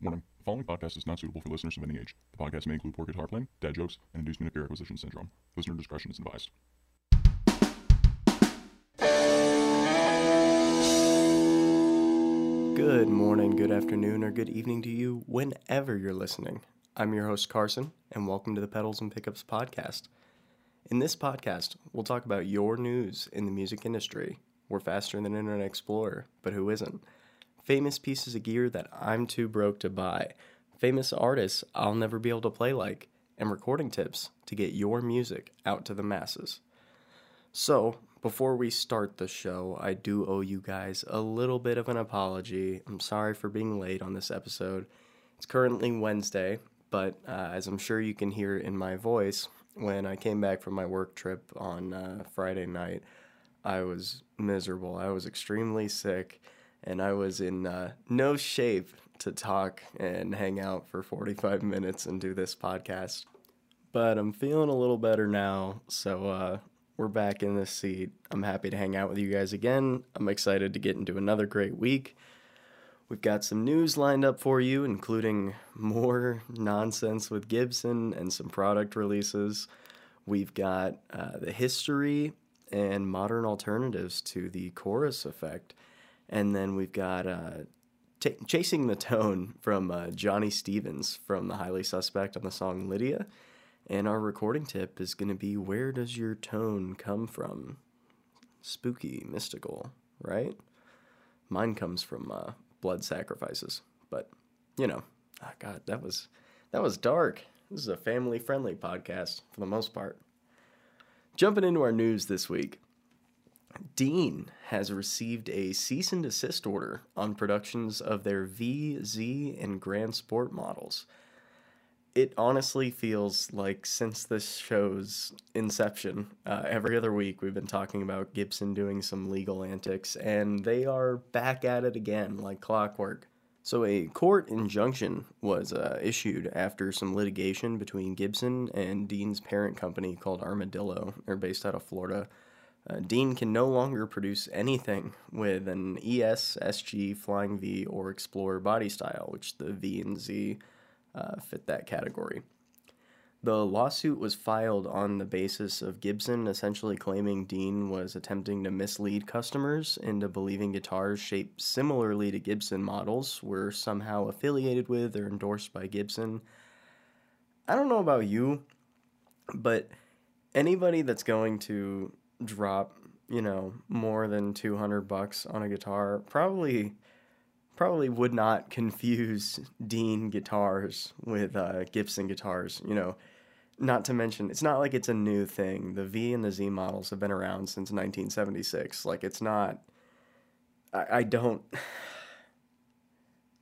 Warning the following podcast is not suitable for listeners of any age. The podcast may include poor guitar playing, dad jokes, and inducement of gear acquisition syndrome. Listener discretion is advised. Good morning, good afternoon, or good evening to you whenever you're listening. I'm your host, Carson, and welcome to the Pedals and Pickups podcast. In this podcast, we'll talk about your news in the music industry. We're faster than Internet Explorer, but who isn't? Famous pieces of gear that I'm too broke to buy, famous artists I'll never be able to play like, and recording tips to get your music out to the masses. So, before we start the show, I do owe you guys a little bit of an apology. I'm sorry for being late on this episode. It's currently Wednesday, but uh, as I'm sure you can hear in my voice, when I came back from my work trip on uh, Friday night, I was miserable. I was extremely sick, and I was in uh, no shape to talk and hang out for 45 minutes and do this podcast. But I'm feeling a little better now, so uh, we're back in this seat. I'm happy to hang out with you guys again. I'm excited to get into another great week. We've got some news lined up for you, including more nonsense with Gibson and some product releases. We've got uh, the history and modern alternatives to the chorus effect. And then we've got uh, t- Chasing the Tone from uh, Johnny Stevens from The Highly Suspect on the song Lydia. And our recording tip is going to be Where does your tone come from? Spooky, mystical, right? Mine comes from uh, blood sacrifices, but you know, oh God, that was that was dark. This is a family-friendly podcast for the most part. Jumping into our news this week, Dean has received a cease and desist order on productions of their V, Z, and Grand Sport models it honestly feels like since this show's inception, uh, every other week we've been talking about Gibson doing some legal antics, and they are back at it again like clockwork. So, a court injunction was uh, issued after some litigation between Gibson and Dean's parent company called Armadillo. They're based out of Florida. Uh, Dean can no longer produce anything with an ES, SG, Flying V, or Explorer body style, which the V and Z uh, fit that category. The lawsuit was filed on the basis of Gibson essentially claiming Dean was attempting to mislead customers into believing guitars shaped similarly to Gibson models were somehow affiliated with or endorsed by Gibson. I don't know about you, but anybody that's going to drop, you know, more than 200 bucks on a guitar probably probably would not confuse Dean guitars with uh, Gibson guitars. You know, not to mention, it's not like it's a new thing. The V and the Z models have been around since 1976. Like, it's not. I, I don't.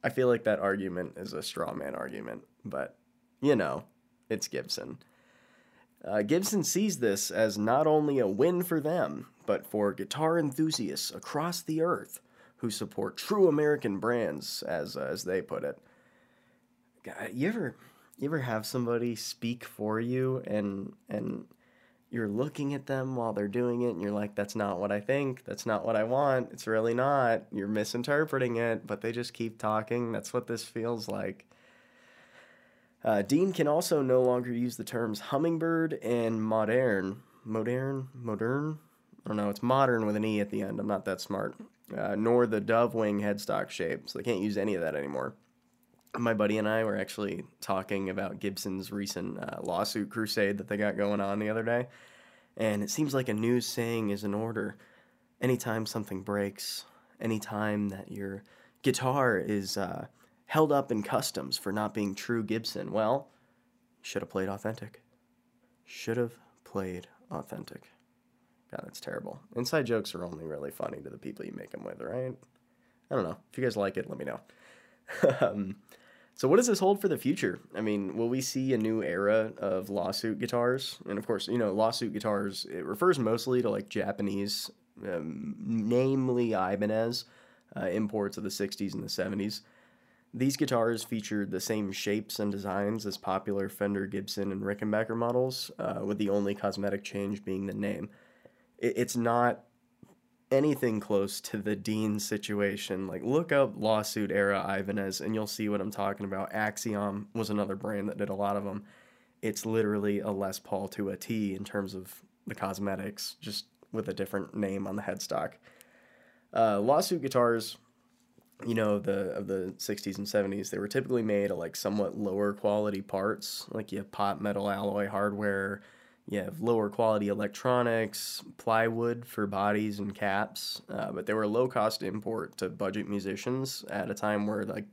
I feel like that argument is a straw man argument, but you know, it's Gibson. Uh, Gibson sees this as not only a win for them, but for guitar enthusiasts across the earth who support true American brands, as uh, as they put it. God, you ever you ever have somebody speak for you and and you're looking at them while they're doing it and you're like that's not what I think. That's not what I want. It's really not. You're misinterpreting it but they just keep talking. That's what this feels like uh, Dean can also no longer use the terms hummingbird and modern modern modern I don't know it's modern with an e at the end I'm not that smart uh, nor the dove wing headstock shape. So they can't use any of that anymore. My buddy and I were actually talking about Gibson's recent uh, lawsuit crusade that they got going on the other day. And it seems like a new saying is in order. Anytime something breaks, anytime that your guitar is uh, held up in customs for not being true Gibson, well, should have played authentic. Should have played authentic. God, that's terrible. Inside jokes are only really funny to the people you make them with, right? I don't know. If you guys like it, let me know. um, so, what does this hold for the future? I mean, will we see a new era of lawsuit guitars? And of course, you know, lawsuit guitars, it refers mostly to like Japanese, um, namely Ibanez, uh, imports of the 60s and the 70s. These guitars featured the same shapes and designs as popular Fender, Gibson, and Rickenbacker models, uh, with the only cosmetic change being the name it, it's not anything close to the Dean situation, like look up lawsuit era Ibanez and you'll see what I'm talking about. Axiom was another brand that did a lot of them. It's literally a Les Paul to a T in terms of the cosmetics, just with a different name on the headstock. Uh, lawsuit guitars, you know, the of the 60s and 70s, they were typically made of like somewhat lower quality parts, like you have pot metal alloy hardware, you have lower quality electronics, plywood for bodies and caps, uh, but they were a low cost import to budget musicians at a time where like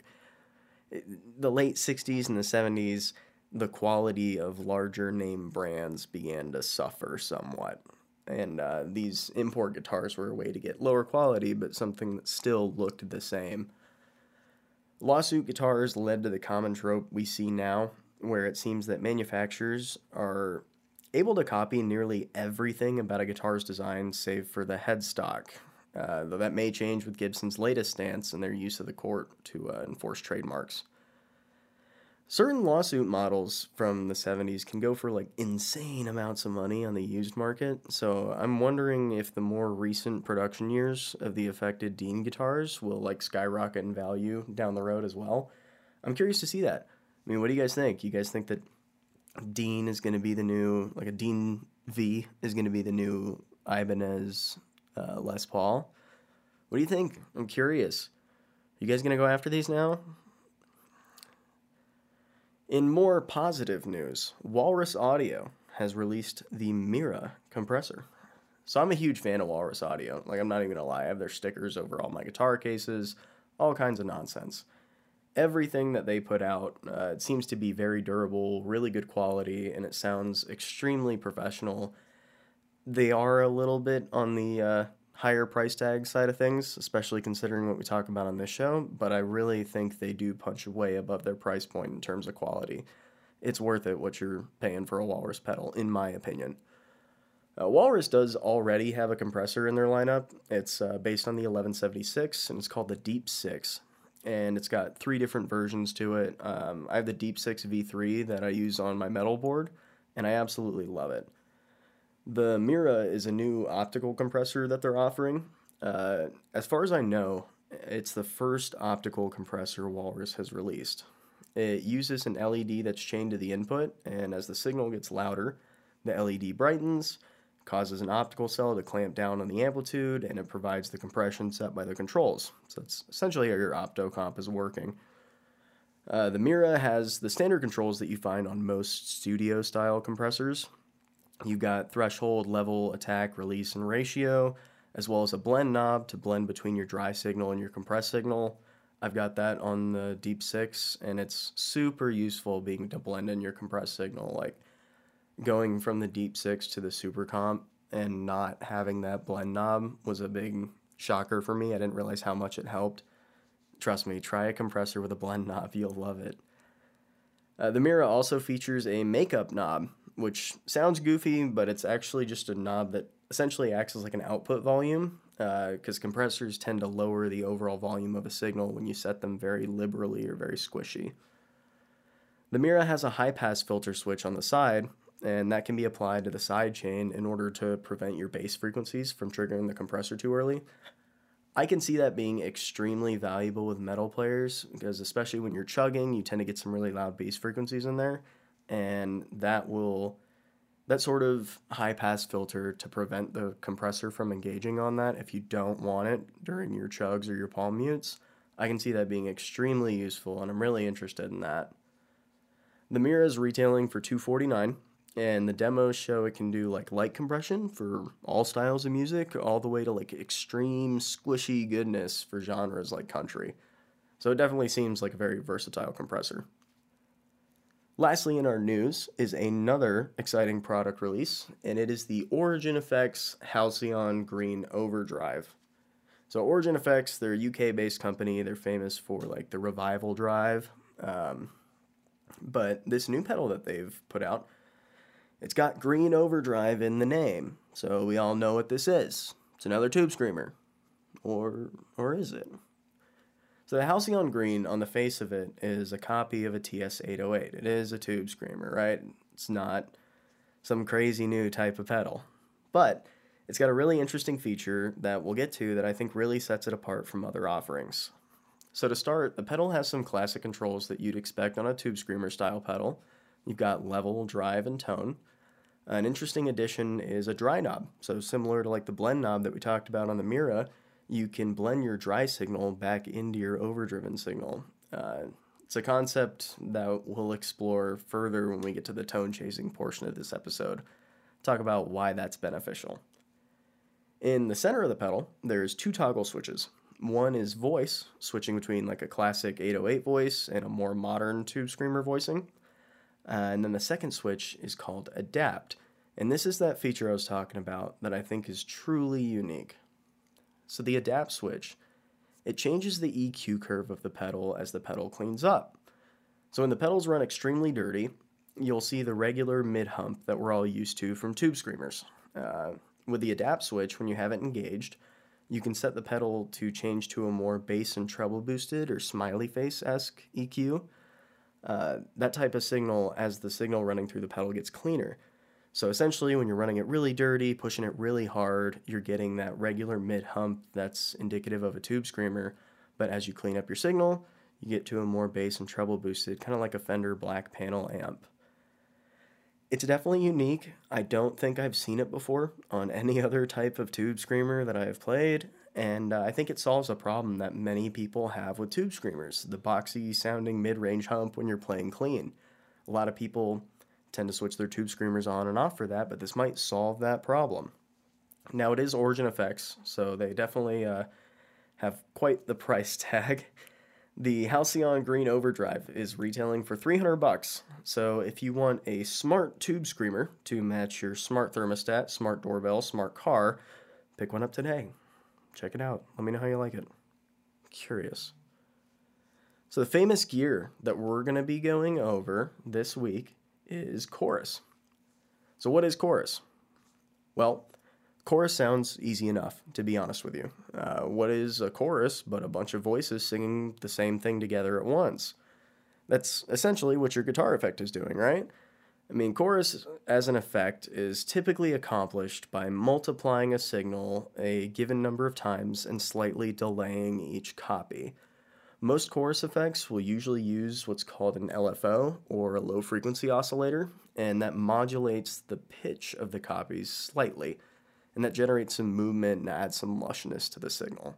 the late 60s and the 70s the quality of larger name brands began to suffer somewhat and uh, these import guitars were a way to get lower quality but something that still looked the same. Lawsuit guitars led to the common trope we see now where it seems that manufacturers are able to copy nearly everything about a guitar's design save for the headstock uh, though that may change with gibson's latest stance and their use of the court to uh, enforce trademarks certain lawsuit models from the 70s can go for like insane amounts of money on the used market. So I'm wondering if the more recent production years of the affected Dean guitars will like skyrocket in value down the road as well. I'm curious to see that. I mean, what do you guys think? You guys think that Dean is going to be the new, like a Dean V is going to be the new Ibanez uh, Les Paul? What do you think? I'm curious. Are you guys going to go after these now? In more positive news, Walrus Audio has released the Mira compressor. So I'm a huge fan of Walrus Audio. Like I'm not even gonna lie, I have their stickers over all my guitar cases, all kinds of nonsense. Everything that they put out, uh, it seems to be very durable, really good quality, and it sounds extremely professional. They are a little bit on the uh, higher price tag side of things, especially considering what we talk about on this show, but I really think they do punch way above their price point in terms of quality. It's worth it what you're paying for a Walrus pedal, in my opinion. Uh, Walrus does already have a compressor in their lineup. It's uh, based on the 1176 and it's called the Deep 6. And it's got three different versions to it. Um, I have the Deep 6 V3 that I use on my metal board, and I absolutely love it. The Mira is a new optical compressor that they're offering. Uh, as far as I know, it's the first optical compressor Walrus has released. It uses an LED that's chained to the input, and as the signal gets louder, the LED brightens, causes an optical cell to clamp down on the amplitude, and it provides the compression set by the controls. So that's essentially how your optocomp is working. Uh, the Mira has the standard controls that you find on most studio style compressors, you got threshold, level, attack, release, and ratio, as well as a blend knob to blend between your dry signal and your compressed signal. I've got that on the Deep 6, and it's super useful being to blend in your compressed signal. Like going from the Deep 6 to the Super Comp and not having that blend knob was a big shocker for me. I didn't realize how much it helped. Trust me, try a compressor with a blend knob, you'll love it. Uh, the Mira also features a makeup knob, which sounds goofy, but it's actually just a knob that essentially acts as like an output volume because uh, compressors tend to lower the overall volume of a signal when you set them very liberally or very squishy. The Mira has a high pass filter switch on the side, and that can be applied to the side chain in order to prevent your bass frequencies from triggering the compressor too early. I can see that being extremely valuable with metal players because, especially when you're chugging, you tend to get some really loud bass frequencies in there and that will that sort of high pass filter to prevent the compressor from engaging on that if you don't want it during your chugs or your palm mutes. I can see that being extremely useful and I'm really interested in that. The Mira is retailing for 249 and the demos show it can do like light compression for all styles of music all the way to like extreme squishy goodness for genres like country. So it definitely seems like a very versatile compressor. Lastly, in our news is another exciting product release, and it is the Origin Effects Halcyon Green Overdrive. So, Origin Effects, they're a UK based company. They're famous for like the Revival Drive. Um, but this new pedal that they've put out, it's got Green Overdrive in the name. So, we all know what this is. It's another Tube Screamer. Or, or is it? So the Halcyon Green on the face of it is a copy of a TS808. It is a tube screamer, right? It's not some crazy new type of pedal. But It's got a really interesting feature that we'll get to that I think really sets it apart from other offerings. So, to start, the pedal has some classic controls that you'd expect on a tube screamer style pedal. You've got level, drive, and tone. An interesting addition is a dry knob. So, similar to like the blend knob that we talked about on the Mira, you can blend your dry signal back into your overdriven signal. Uh, it's a concept that we'll explore further when we get to the tone chasing portion of this episode. Talk about why that's beneficial. In the center of the pedal, there's two toggle switches. One is voice, switching between like a classic 808 voice and a more modern tube screamer voicing. Uh, and then the second switch is called adapt. And this is that feature I was talking about that I think is truly unique. So the adapt switch, it changes the EQ curve of the pedal as the pedal cleans up. So when the pedals run extremely dirty, you'll see the regular mid hump that we're all used to from tube screamers. Uh, with the adapt switch, when you have it engaged, you can set the pedal to change to a more bass and treble boosted or smiley face esque EQ. Uh, that type of signal as the signal running through the pedal gets cleaner. So essentially, when you're running it really dirty, pushing it really hard, you're getting that regular mid hump that's indicative of a tube screamer. But as you clean up your signal, you get to a more bass and treble boosted, kind of like a Fender Black Panel amp. It's definitely unique. I don't think I've seen it before on any other type of tube screamer that I have played, and uh, I think it solves a problem that many people have with tube screamers the boxy sounding mid range hump when you're playing clean. A lot of people tend to switch their tube screamers on and off for that, but this might solve that problem. Now, it is Origin Effects, so they definitely uh, have quite the price tag. The Halcyon Green Overdrive is retailing for 300 bucks. So if you want a smart tube screamer to match your smart thermostat, smart doorbell, smart car, pick one up today. Check it out. Let me know how you like it. Curious. So the famous gear that we're going to be going over this week is chorus. So what is chorus? Well, Chorus sounds easy enough, to be honest with you. Uh, what is a chorus but a bunch of voices singing the same thing together at once? That's essentially what your guitar effect is doing, right? I mean, chorus as an effect is typically accomplished by multiplying a signal a given number of times and slightly delaying each copy. Most chorus effects will usually use what's called an LFO or a low frequency oscillator, and that modulates the pitch of the copies slightly and that generates some movement and adds some lushness to the signal.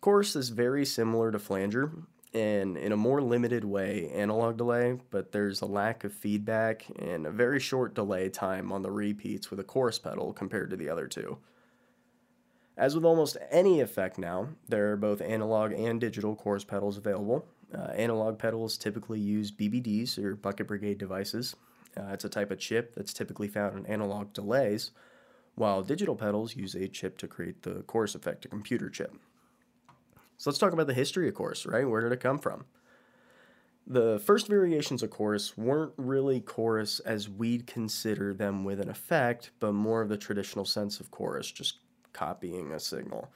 Chorus is very similar to flanger, and in a more limited way, analog delay, but there's a lack of feedback and a very short delay time on the repeats with a chorus pedal compared to the other two. As with almost any effect now, there are both analog and digital chorus pedals available. Uh, analog pedals typically use BBDs or bucket brigade devices. Uh, it's a type of chip that's typically found in analog delays, while digital pedals use a chip to create the chorus effect, a computer chip. So let's talk about the history of chorus, right? Where did it come from? The first variations of chorus weren't really chorus as we'd consider them with an effect, but more of the traditional sense of chorus, just copying a signal.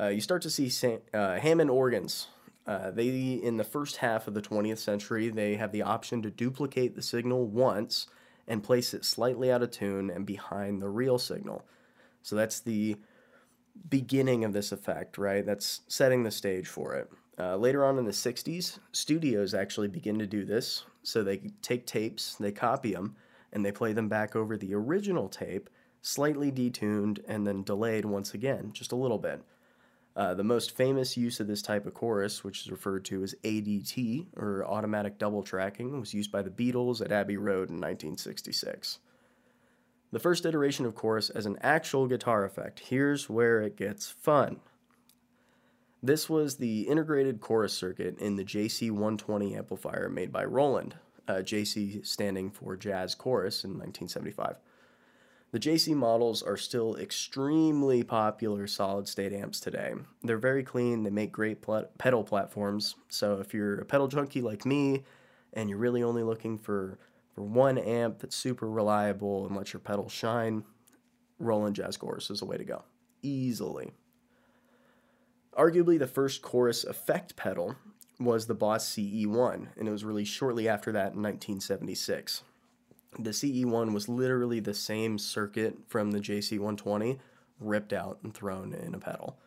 Uh, you start to see Sam, uh, Hammond organs. Uh, they, in the first half of the 20th century, they have the option to duplicate the signal once and place it slightly out of tune and behind the real signal. So that's the beginning of this effect, right? That's setting the stage for it. Uh, later on in the 60s, studios actually begin to do this. So they take tapes, they copy them, and they play them back over the original tape, slightly detuned and then delayed once again, just a little bit. Uh, the most famous use of this type of chorus, which is referred to as ADT, or automatic double tracking, was used by the Beatles at Abbey Road in 1966. The first iteration of chorus as an actual guitar effect. Here's where it gets fun. This was the integrated chorus circuit in the JC120 amplifier made by Roland, uh, JC standing for Jazz Chorus in 1975. The JC models are still extremely popular solid state amps today. They're very clean, they make great pl- pedal platforms. So if you're a pedal junkie like me and you're really only looking for, for one amp that's super reliable and lets your pedal shine, Roland Jazz Chorus is a way to go. Easily. Arguably, the first chorus effect pedal was the Boss CE1, and it was released shortly after that in 1976. The CE1 was literally the same circuit from the JC120 ripped out and thrown in a pedal.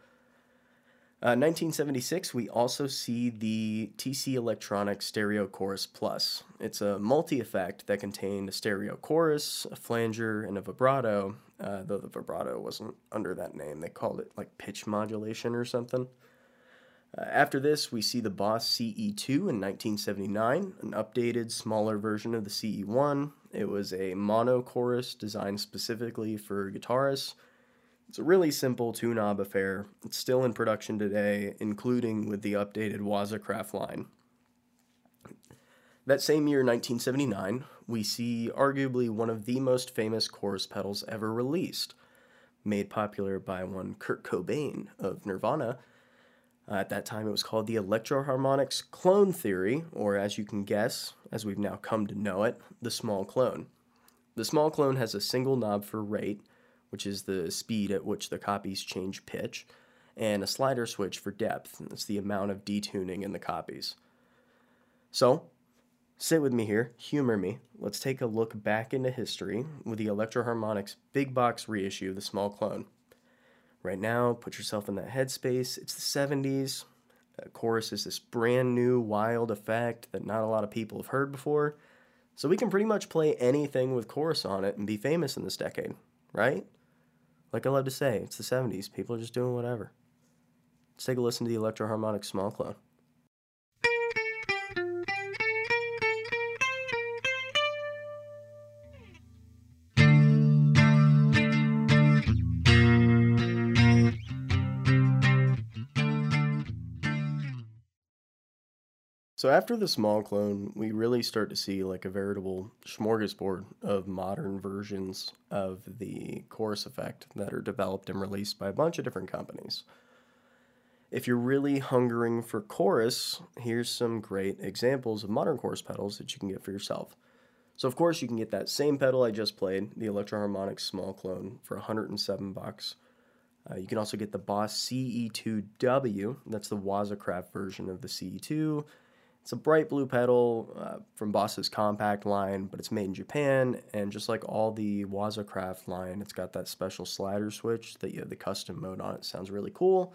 Uh, 1976, we also see the TC Electronic Stereo Chorus Plus. It's a multi effect that contained a stereo chorus, a flanger, and a vibrato, uh, though the vibrato wasn't under that name. They called it like pitch modulation or something. Uh, after this, we see the Boss CE2 in 1979, an updated, smaller version of the CE1. It was a mono chorus designed specifically for guitarists it's a really simple two knob affair. It's still in production today, including with the updated Waza Craft line. That same year, 1979, we see arguably one of the most famous chorus pedals ever released, made popular by one Kurt Cobain of Nirvana. Uh, at that time, it was called the Electro-Harmonix Clone Theory, or as you can guess, as we've now come to know it, the small clone. The small clone has a single knob for rate which is the speed at which the copies change pitch, and a slider switch for depth. That's the amount of detuning in the copies. So, sit with me here, humor me. Let's take a look back into history with the Electro-Harmonix big box reissue of the small clone. Right now, put yourself in that headspace. It's the 70s. A chorus is this brand new, wild effect that not a lot of people have heard before. So we can pretty much play anything with chorus on it and be famous in this decade, right? Like I love to say, it's the 70s. People are just doing whatever. Let's take a listen to the Electro-Harmonix Small Clone. So after the small clone, we really start to see like a veritable smorgasbord of modern versions of the chorus effect that are developed and released by a bunch of different companies. If you're really hungering for chorus, here's some great examples of modern chorus pedals that you can get for yourself. So of course you can get that same pedal I just played, the Electro-Harmonix small clone for 107 bucks. Uh, you can also get the Boss CE2W, that's the Waza Craft version of the CE2 it's a bright blue pedal uh, from Boss's compact line, but it's made in Japan, and just like all the Waza Craft line, it's got that special slider switch that you have the custom mode on it. Sounds really cool.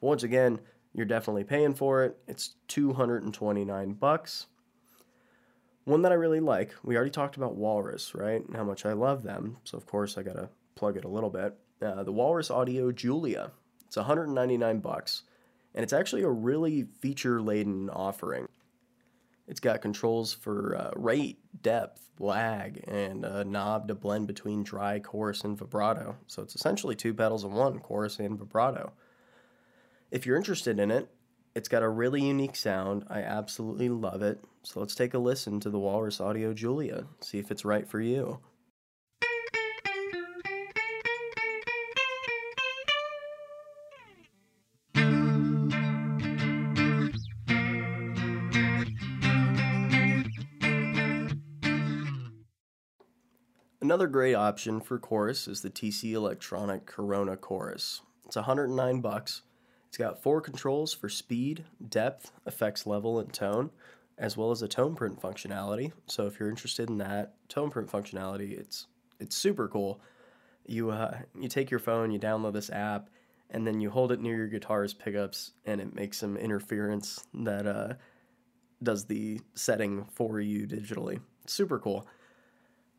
But once again, you're definitely paying for it. It's 229 bucks. One that I really like, we already talked about Walrus, right? And how much I love them. So of course I gotta plug it a little bit. Uh, the Walrus Audio Julia. It's 199 bucks, and it's actually a really feature-laden offering. It's got controls for uh, rate, depth, lag, and a knob to blend between dry, chorus, and vibrato. So it's essentially two pedals in one, chorus and vibrato. If you're interested in it, it's got a really unique sound. I absolutely love it. So let's take a listen to the Walrus Audio Julia, see if it's right for you. Another great option for chorus is the TC Electronic Corona Chorus. It's 109 bucks. It's got four controls for speed, depth, effects level, and tone, as well as a tone print functionality. So if you're interested in that tone print functionality, it's it's super cool. You uh, you take your phone, you download this app, and then you hold it near your guitar's pickups, and it makes some interference that uh, does the setting for you digitally. Super cool.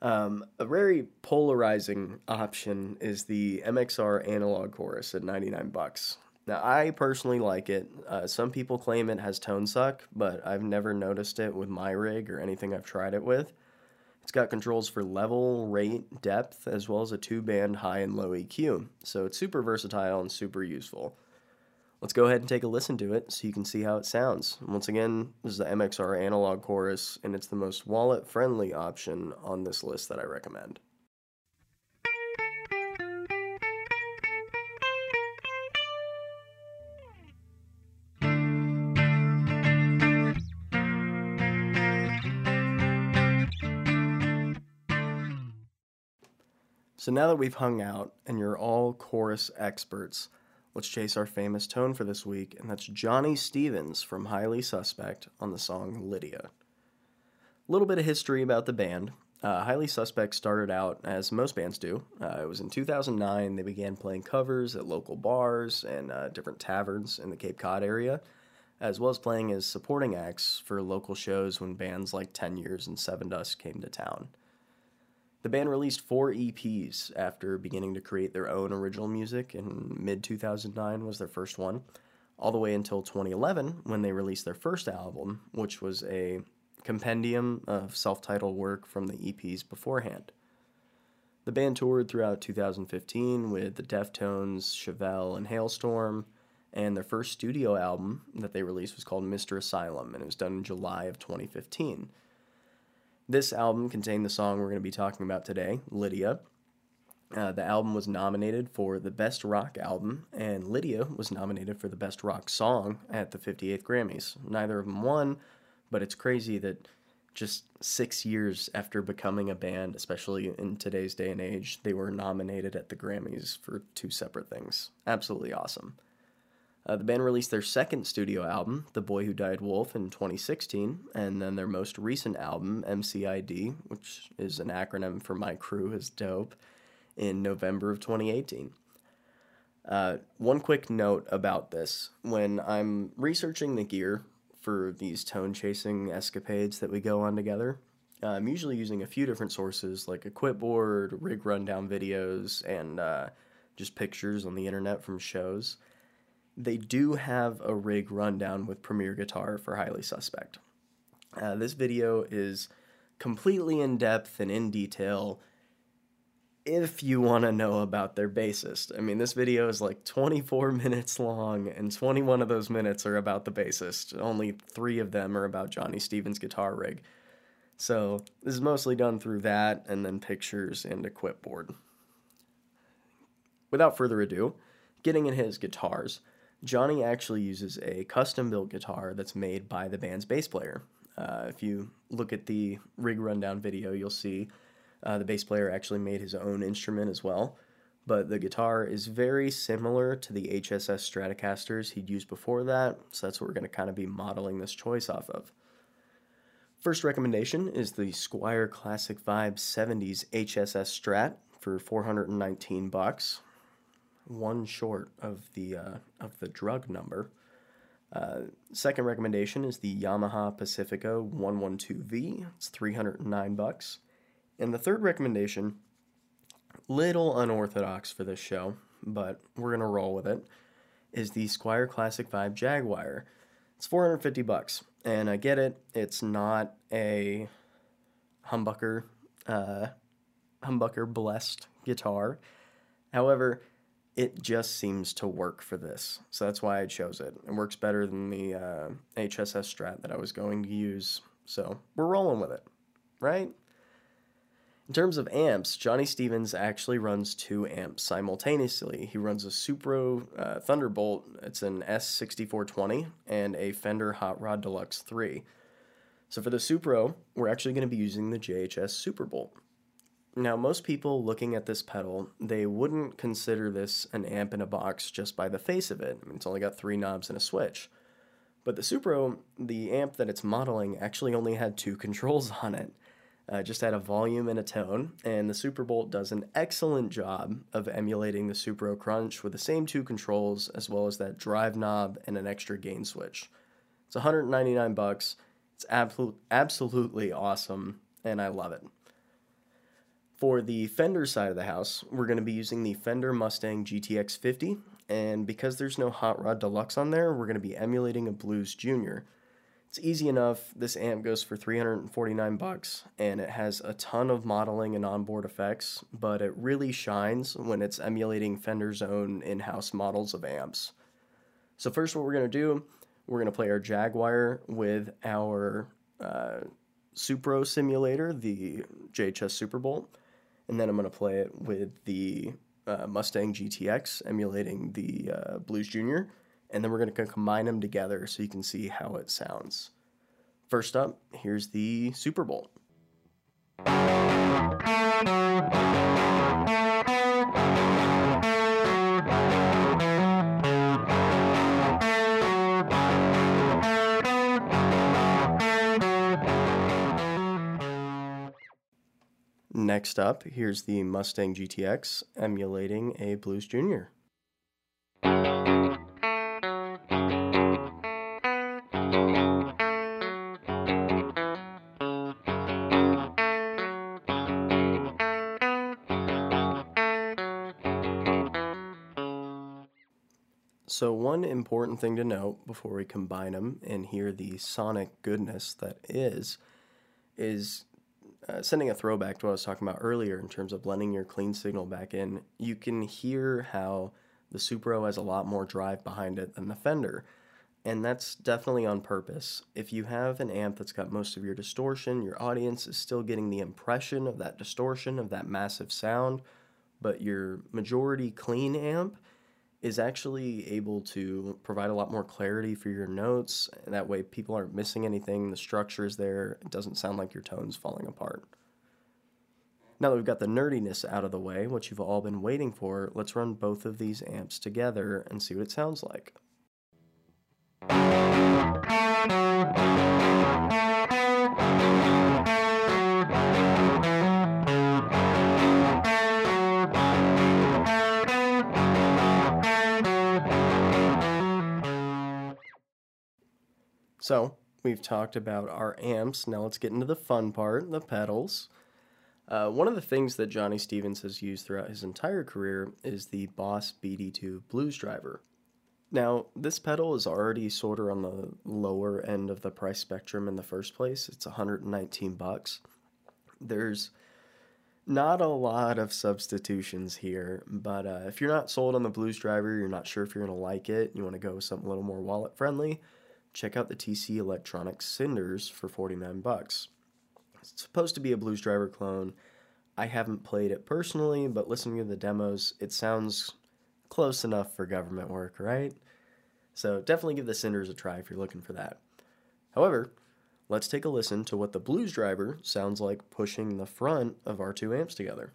Um, a very polarizing option is the MXR analog chorus at 99 bucks. Now, I personally like it. Uh, some people claim it has tone suck, but I've never noticed it with my rig or anything I've tried it with. It's got controls for level, rate, depth, as well as a two band high and low EQ, so it's super versatile and super useful. Let's go ahead and take a listen to it so you can see how it sounds. Once again, this is the MXR analog chorus, and it's the most wallet friendly option on this list that I recommend. So now that we've hung out and you're all chorus experts, Let's chase our famous tone for this week, and that's Johnny Stevens from Highly Suspect on the song Lydia. A little bit of history about the band. Uh, Highly Suspect started out as most bands do. Uh, it was in 2009. They began playing covers at local bars and uh, different taverns in the Cape Cod area, as well as playing as supporting acts for local shows when bands like 10 Years and Sevendust came to town. The band released four EPs after beginning to create their own original music, and mid 2009 was their first one, all the way until 2011 when they released their first album, which was a compendium of self titled work from the EPs beforehand. The band toured throughout 2015 with the Deftones, Chevelle, and Halestorm, and their first studio album that they released was called Mr. Asylum, and it was done in July of 2015. This album contained the song we're going to be talking about today, Lydia. Uh, the album was nominated for the Best Rock Album, and Lydia was nominated for the Best Rock Song at the 58th Grammys. Neither of them won, but it's crazy that just six years after becoming a band, especially in today's day and age, they were nominated at the Grammys for two separate things. Absolutely awesome. Uh, the band released their second studio album, The Boy Who Died Wolf, in 2016, and then their most recent album, MCID, which is an acronym for My Crew is Dope, in November of 2018. Uh, one quick note about this when I'm researching the gear for these tone chasing escapades that we go on together, uh, I'm usually using a few different sources like Equipboard, rig rundown videos, and uh, just pictures on the internet from shows they do have a rig rundown with Premier Guitar for Highly Suspect. Uh, this video is completely in depth and in detail if you want to know about their bassist. I mean, this video is like 24 minutes long, and 21 of those minutes are about the bassist. Only three of them are about Johnny Stevens' guitar rig. So, this is mostly done through that and then pictures and Equipboard. Without further ado, getting in his guitars. Johnny actually uses a custom built guitar that's made by the band's bass player. Uh, if you look at the rig rundown video, you'll see uh, the bass player actually made his own instrument as well. But the guitar is very similar to the HSS Stratocasters he'd used before that, so that's what we're going to kind of be modeling this choice off of. First recommendation is the Squier Classic Vibe 70s HSS Strat for 419 bucks one short of the uh, of the drug number. Uh, second recommendation is the Yamaha Pacifica 112V. It's 309 bucks. And the third recommendation, little unorthodox for this show, but we're gonna roll with it, is the Squier Classic Vibe Jaguar. It's 450 bucks, and I get it. It's not a humbucker, uh, humbucker blessed guitar. However, it just seems to work for this. So that's why I chose it. It works better than the uh, HSS Strat that I was going to use. So we're rolling with it, right? In terms of amps, Johnny Stevens actually runs two amps simultaneously. He runs a Supro uh, Thunderbolt, it's an S6420, and a Fender Hot Rod Deluxe 3. So for the Supro, we're actually going to be using the JHS Superbolt. Now, most people looking at this pedal, they wouldn't consider this an amp in a box just by the face of it. I mean, it's only got three knobs and a switch. But the Supro, the amp that it's modeling, actually only had two controls on it. Uh, just had a volume and a tone, and the Superbolt does an excellent job of emulating the Supro Crunch with the same two controls as well as that drive knob and an extra gain switch. It's 199 bucks. It's absolute, absolutely awesome, and I love it. For the Fender side of the house, we're going to be using the Fender Mustang GTX 50, and because there's no Hot Rod Deluxe on there, we're going to be emulating a Blues Junior. It's easy enough. This amp goes for 349 bucks, and it has a ton of modeling and onboard effects, but it really shines when it's emulating Fender's own in-house models of amps. So first, what we're going to do, we're going to play our Jaguar with our uh, Supro simulator, the JHS Superbolt and then I'm going to play it with the uh, Mustang GTX emulating the uh, Blues Junior, and then we're going to combine them together so you can see how it sounds. First up, here's the Superbolt. Next up, here's the Mustang GTX emulating a Blues Junior. So, one important thing to note before we combine them and hear the sonic goodness that is, is uh, sending a throwback to what I was talking about earlier in terms of blending your clean signal back in. You can hear how the Supro has a lot more drive behind it than the Fender, and that's definitely on purpose. If you have an amp that's got most of your distortion, your audience is still getting the impression of that distortion, of that massive sound, but your majority clean amp is actually able to provide a lot more clarity for your notes. And That way, people aren't missing anything. The structure is there. It doesn't sound like your tone's falling apart. Now that we've got the nerdiness out of the way, what you've all been waiting for, let's run both of these amps together and see what it sounds like. So, we've talked about our amps. Now let's get into the fun part the pedals. Uh, one of the things that Johnny Stevens has used throughout his entire career is the Boss BD2 Blues Driver. Now, this pedal is already sort of on the lower end of the price spectrum in the first place. It's 119 bucks. There's not a lot of substitutions here, but uh, if you're not sold on the Blues Driver, you're not sure if you're going to like it, you want to go with something a little more wallet friendly, check out the TC Electronics Cinders for 49 bucks. It's supposed to be a Blues Driver clone. I haven't played it personally, but listening to the demos, it sounds close enough for government work, right? So definitely give the Cinders a try if you're looking for that. However, let's take a listen to what the Blues Driver sounds like pushing the front of our two amps together.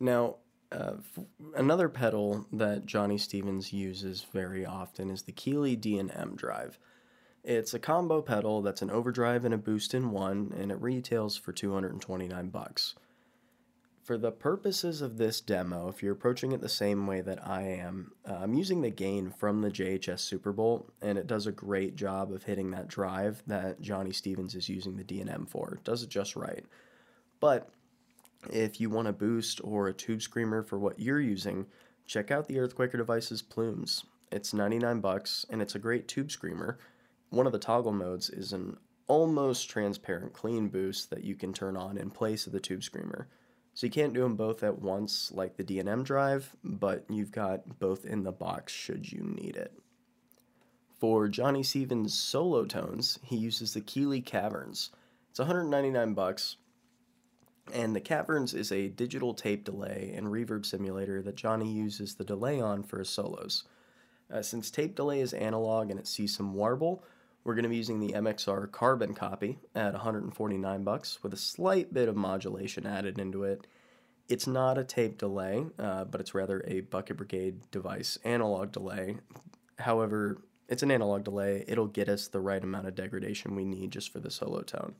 Now, uh, f- another pedal that Johnny Stevens uses very often is the Keeley D&M drive. It's a combo pedal that's an overdrive and a boost in one, and it retails for 229 bucks. For the purposes of this demo, if you're approaching it the same way that I am, uh, I'm using the gain from the JHS Superbolt, and it does a great job of hitting that drive that Johnny Stevens is using the D&M for. It does it just right. But if you want a boost or a tube screamer for what you're using, check out the Earthquaker Devices Plumes. It's 99 bucks and it's a great tube screamer. One of the toggle modes is an almost transparent clean boost that you can turn on in place of the tube screamer. So you can't do them both at once like the D&M drive, but you've got both in the box should you need it. For Johnny Stevens solo tones, he uses the Keeley Caverns. It's 199 bucks, and the Caverns is a digital tape delay and reverb simulator that Johnny uses the delay on for his solos. Uh, since tape delay is analog and it sees some warble, we're going to be using the MXR carbon copy at 149 bucks with a slight bit of modulation added into it. It's not a tape delay, uh, but it's rather a Bucket Brigade device analog delay. However, it's an analog delay. It'll get us the right amount of degradation we need just for the solo tone.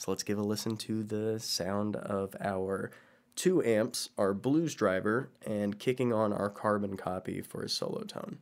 So let's give a listen to the sound of our two amps, our blues driver, and kicking on our carbon copy for a solo tone.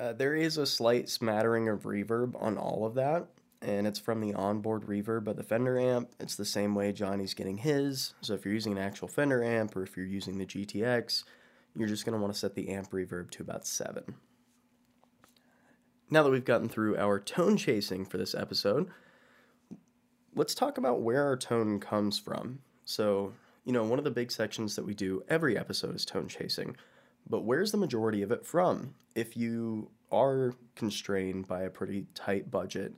Uh, there is a slight smattering of reverb on all of that, and it's from the onboard reverb of the Fender amp. It's the same way Johnny's getting his. So if you're using an actual Fender amp or if you're using the GTX, you're just going to want to set the amp reverb to about 7. Now that we've gotten through our tone chasing for this episode, let's talk about where our tone comes from. So, you know, one of the big sections that we do every episode is tone chasing. But where's the majority of it from? If you are constrained by a pretty tight budget,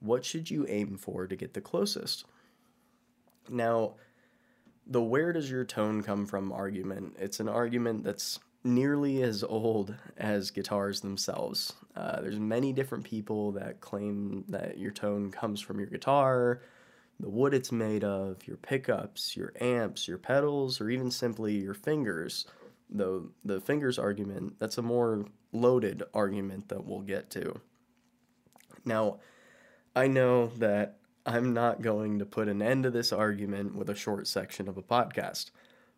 what should you aim for to get the closest? Now, the where does your tone come from argument, it's an argument that's nearly as old as guitars themselves. Uh, there's many different people that claim that your tone comes from your guitar, the wood it's made of, your pickups, your amps, your pedals, or even simply your fingers. Though the fingers argument, that's a more loaded argument that we'll get to. Now, I know that I'm not going to put an end to this argument with a short section of a podcast.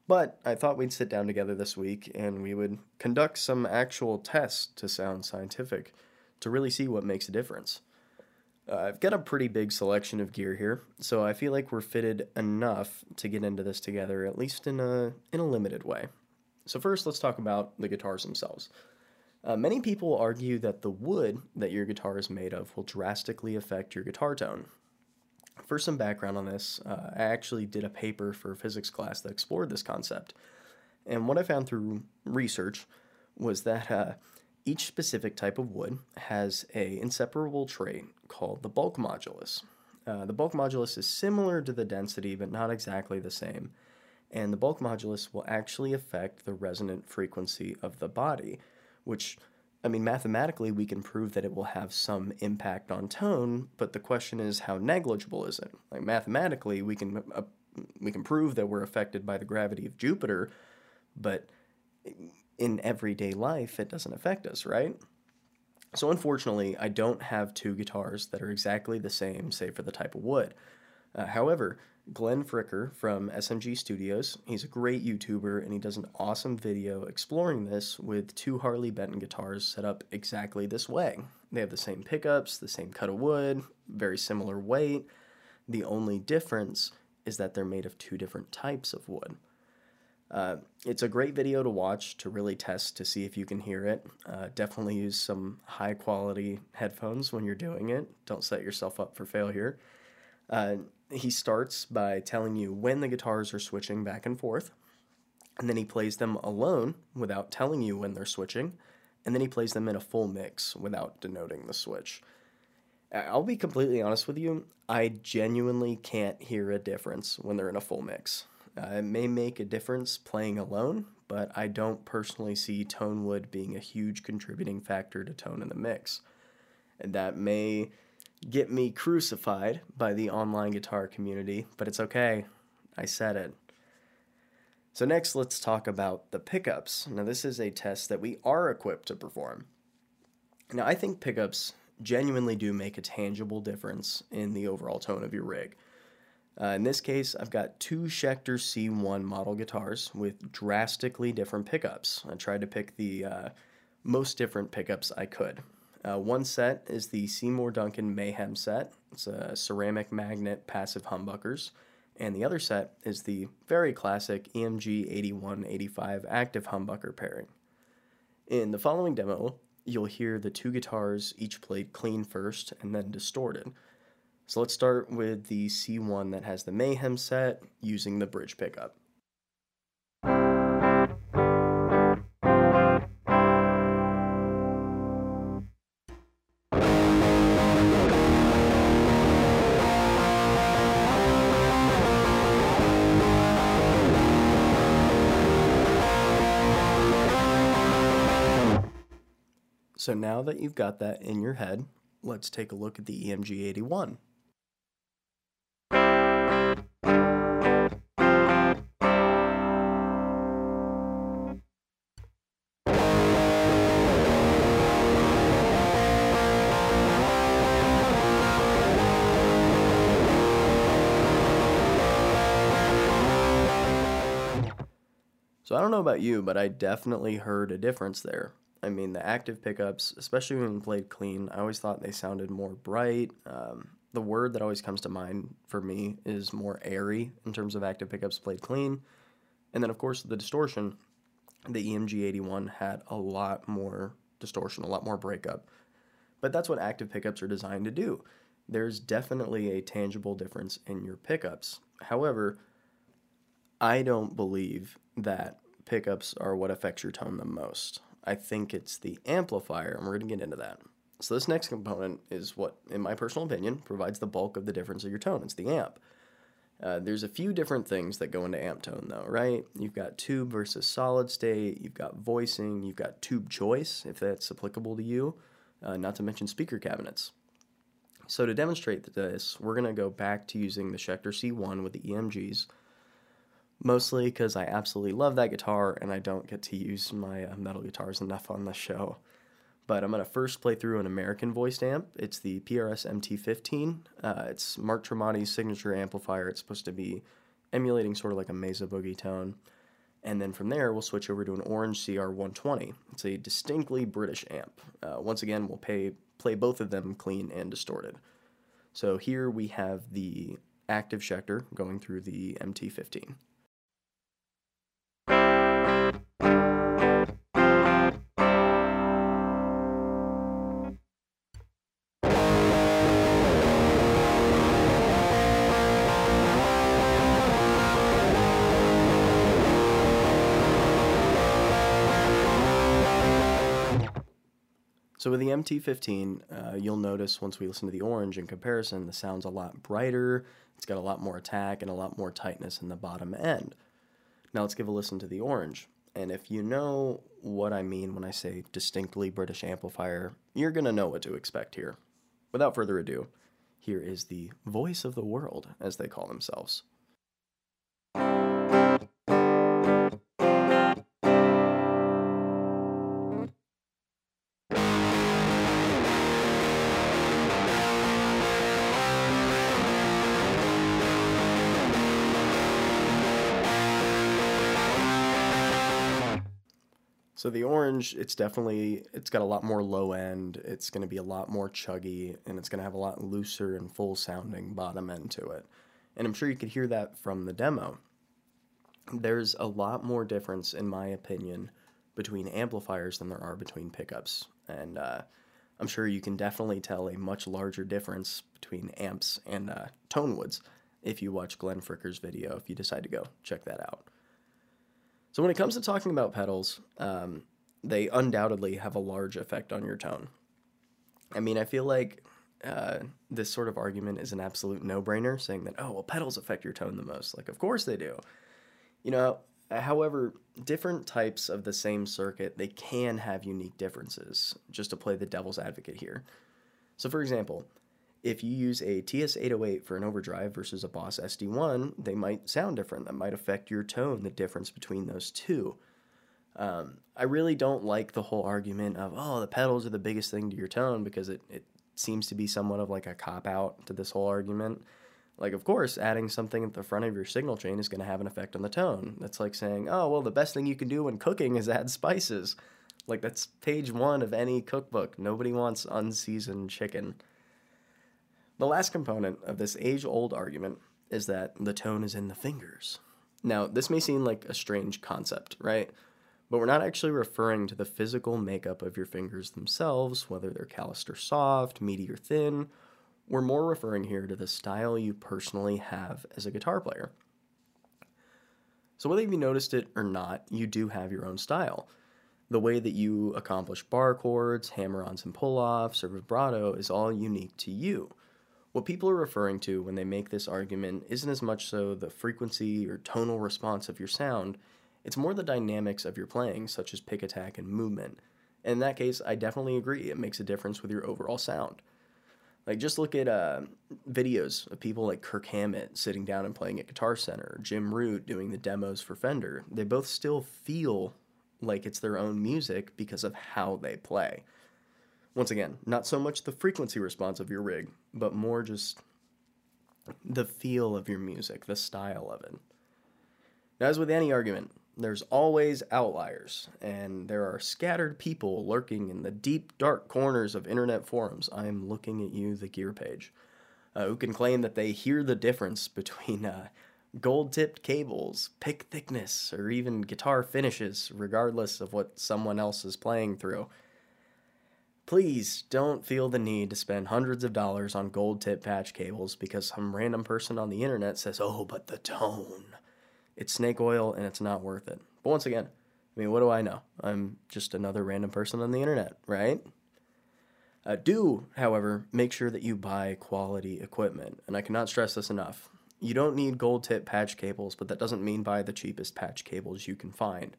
But I thought we'd sit down together this week and we would conduct some actual tests to sound scientific to really see what makes a difference. Uh, I've got a pretty big selection of gear here, so I feel like we're fitted enough to get into this together, at least in a in a limited way. So first, let's talk about the guitars themselves. Uh, many people argue that the wood that your guitar is made of will drastically affect your guitar tone, for some background on this, uh, I actually did a paper for a physics class that explored this concept. And what I found through research was that uh, each specific type of wood has a inseparable trait called the bulk modulus. Uh, the bulk modulus is similar to the density, but not exactly the same. And the bulk modulus will actually affect the resonant frequency of the body, which I mean, mathematically, we can prove that it will have some impact on tone, but the question is, how negligible is it? Like mathematically, we can uh, we can prove that we're affected by the gravity of Jupiter, but in everyday life, it doesn't affect us, right? So unfortunately, I don't have two guitars that are exactly the same, save for the type of wood. Uh, however, Glenn Fricker from SMG Studios. He's a great YouTuber and he does an awesome video exploring this with two Harley Benton guitars set up exactly this way. They have the same pickups, the same cut of wood, very similar weight. The only difference is that they're made of two different types of wood. Uh, it's a great video to watch to really test to see if you can hear it. Uh, definitely use some high quality headphones when you're doing it. Don't set yourself up for failure. Uh, he starts by telling you when the guitars are switching back and forth, and then he plays them alone without telling you when they're switching, and then he plays them in a full mix without denoting the switch. I'll be completely honest with you, I genuinely can't hear a difference when they're in a full mix. Uh, it may make a difference playing alone, but I don't personally see tone wood being a huge contributing factor to tone in the mix. And that may get me crucified by the online guitar community, but it's okay. I said it. So, next, let's talk about the pickups. Now, this is a test that we are equipped to perform. Now, I think pickups genuinely do make a tangible difference in the overall tone of your rig. Uh, in this case, I've got two Schecter C1 model guitars with drastically different pickups. I tried to pick the uh, most different pickups I could. Uh, one set is the Seymour Duncan Mayhem set. It's a ceramic magnet passive humbuckers. And the other set is the very classic EMG 8185 active humbucker pairing. In the following demo, you'll hear the two guitars each played clean first and then distorted. So let's start with the C1 that has the Mayhem set using the bridge pickup. So now that you've got that in your head, let's take a look at the EMG 81. So I don't know about you, but I definitely heard a difference there. I mean, the active pickups, especially when played clean, I always thought they sounded more bright. Um, the word that always comes to mind for me is more airy in terms of active pickups played clean. And then, of course, the distortion. The EMG 81 had a lot more distortion, a lot more breakup. But that's what active pickups are designed to do. There's definitely a tangible difference in your pickups. However, I don't believe that pickups are what affects your tone the most. I think it's the amplifier, and we're going to get into that. So this next component is what, in my personal opinion, provides the bulk of the difference of your tone. It's the amp. Uh, there's a few different things that go into amp tone, though, right? You've got tube versus solid state, you've got voicing, you've got tube choice, if that's applicable to you, uh, not to mention speaker cabinets. So, to demonstrate this, we're going to go back to using the Schecter C1 with the EMGs, mostly because I absolutely love that guitar and I don't get to use my uh, metal guitars enough on the show. But I'm going to first play through an American voiced amp. It's the PRS MT15. Uh, it's Mark Tremonti's signature amplifier. It's supposed to be emulating sort of like a Mesa Boogie tone. And then from there, we'll switch over to an Orange CR120. It's a distinctly British amp. Uh, once again, we'll pay, play both of them clean and distorted. So here we have the active Schecter going through the MT15. So with the MT15, uh, you'll notice once we listen to the orange in comparison, the sound's a lot brighter. It's got a lot more attack and a lot more tightness in the bottom end. Now let's give a listen to the orange. And if you know what I mean when I say distinctly British amplifier, you're going to know what to expect here. Without further ado, here is the voice of the world, as they call themselves. So the orange, it's definitely it's got a lot more low end. It's going to be a lot more chuggy, and it's going to have a lot looser and full sounding bottom end to it. And I'm sure you could hear that from the demo. There's a lot more difference, in my opinion, between amplifiers than there are between pickups, and uh, I'm sure you can definitely tell a much larger difference between amps and uh, tone woods if you watch Glenn Fricker's video. If you decide to go check that out. So when it comes to talking about pedals, um, they undoubtedly have a large effect on your tone. I mean, I feel like uh, this sort of argument is an absolute no-brainer, saying that oh well, pedals affect your tone the most. Like, of course they do. You know, however, different types of the same circuit they can have unique differences. Just to play the devil's advocate here. So, for example, if you use a TS808 for an overdrive versus a Boss SD1, they might sound different. That might affect your tone, the difference between those two. Um, I really don't like the whole argument of, oh, the pedals are the biggest thing to your tone because it, it seems to be somewhat of like a cop out to this whole argument. Like, of course, adding something at the front of your signal chain is going to have an effect on the tone. That's like saying, oh, well, the best thing you can do when cooking is add spices. Like, that's page one of any cookbook. Nobody wants unseasoned chicken. The last component of this age old argument is that the tone is in the fingers. Now, this may seem like a strange concept, right? But we're not actually referring to the physical makeup of your fingers themselves, whether they're calloused or soft, meaty or thin. We're more referring here to the style you personally have as a guitar player. So, whether you noticed it or not, you do have your own style. The way that you accomplish bar chords, hammer ons and pull offs, or vibrato is all unique to you. What people are referring to when they make this argument isn't as much so the frequency or tonal response of your sound, it's more the dynamics of your playing, such as pick attack and movement. And in that case, I definitely agree. It makes a difference with your overall sound. Like, just look at uh, videos of people like Kirk Hammett sitting down and playing at Guitar Center, Jim Root doing the demos for Fender. They both still feel like it's their own music because of how they play. Once again, not so much the frequency response of your rig, but more just the feel of your music, the style of it. Now, as with any argument, there's always outliers, and there are scattered people lurking in the deep, dark corners of internet forums. I am looking at you, the gear page, uh, who can claim that they hear the difference between uh, gold tipped cables, pick thickness, or even guitar finishes, regardless of what someone else is playing through. Please don't feel the need to spend hundreds of dollars on gold tip patch cables because some random person on the internet says, oh, but the tone. It's snake oil and it's not worth it. But once again, I mean, what do I know? I'm just another random person on the internet, right? Uh, do, however, make sure that you buy quality equipment, and I cannot stress this enough. You don't need gold tip patch cables, but that doesn't mean buy the cheapest patch cables you can find.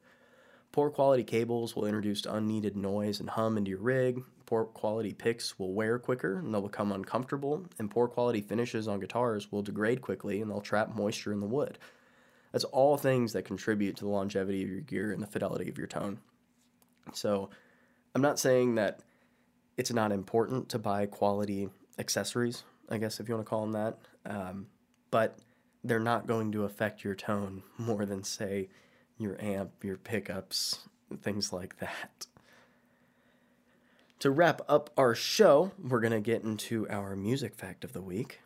Poor quality cables will introduce unneeded noise and hum into your rig. Poor quality picks will wear quicker and they'll become uncomfortable. And poor quality finishes on guitars will degrade quickly and they'll trap moisture in the wood. That's all things that contribute to the longevity of your gear and the fidelity of your tone. So, I'm not saying that it's not important to buy quality accessories, I guess if you want to call them that, um, but they're not going to affect your tone more than, say, your amp, your pickups, things like that. To wrap up our show, we're going to get into our music fact of the week.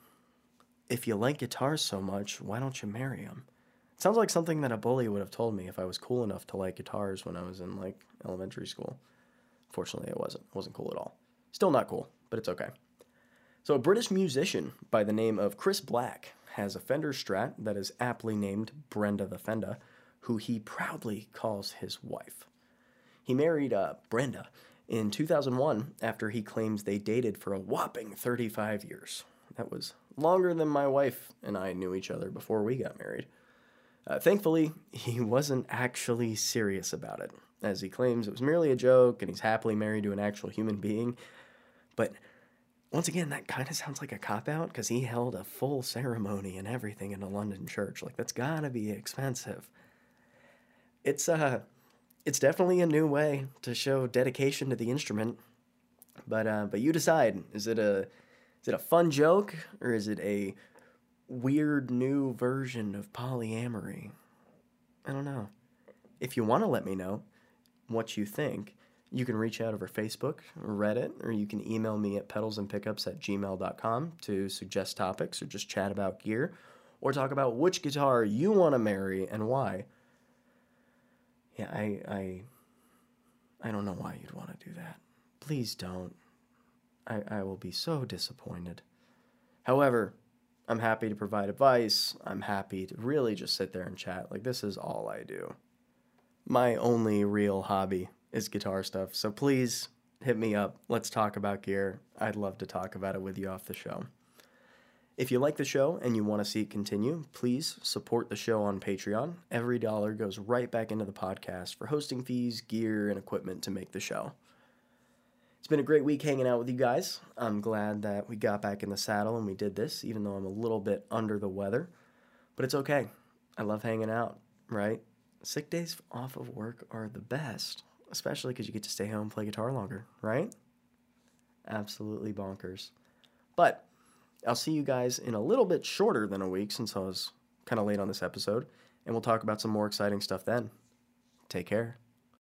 If you like guitars so much, why don't you marry them? Sounds like something that a bully would have told me if I was cool enough to like guitars when I was in like elementary school. Fortunately, it wasn't. It wasn't cool at all. Still not cool, but it's okay. So, a British musician by the name of Chris Black has a Fender Strat that is aptly named Brenda the Fenda, who he proudly calls his wife. He married uh, Brenda in 2001 after he claims they dated for a whopping 35 years. That was longer than my wife and I knew each other before we got married. Uh, thankfully, he wasn't actually serious about it, as he claims it was merely a joke and he's happily married to an actual human being. But once again, that kind of sounds like a cop out because he held a full ceremony and everything in a London church. Like that's gotta be expensive. It's uh, it's definitely a new way to show dedication to the instrument. But uh, but you decide. Is it a is it a fun joke or is it a weird new version of polyamory. I don't know. If you want to let me know what you think, you can reach out over Facebook, Reddit, or you can email me at pedalsandpickups at gmail.com to suggest topics or just chat about gear or talk about which guitar you want to marry and why. Yeah, I, I, I don't know why you'd want to do that. Please don't. I, I will be so disappointed. However, I'm happy to provide advice. I'm happy to really just sit there and chat. Like, this is all I do. My only real hobby is guitar stuff. So please hit me up. Let's talk about gear. I'd love to talk about it with you off the show. If you like the show and you want to see it continue, please support the show on Patreon. Every dollar goes right back into the podcast for hosting fees, gear, and equipment to make the show. It's been a great week hanging out with you guys. I'm glad that we got back in the saddle and we did this, even though I'm a little bit under the weather. But it's okay. I love hanging out, right? Sick days off of work are the best, especially because you get to stay home and play guitar longer, right? Absolutely bonkers. But I'll see you guys in a little bit shorter than a week since I was kind of late on this episode, and we'll talk about some more exciting stuff then. Take care.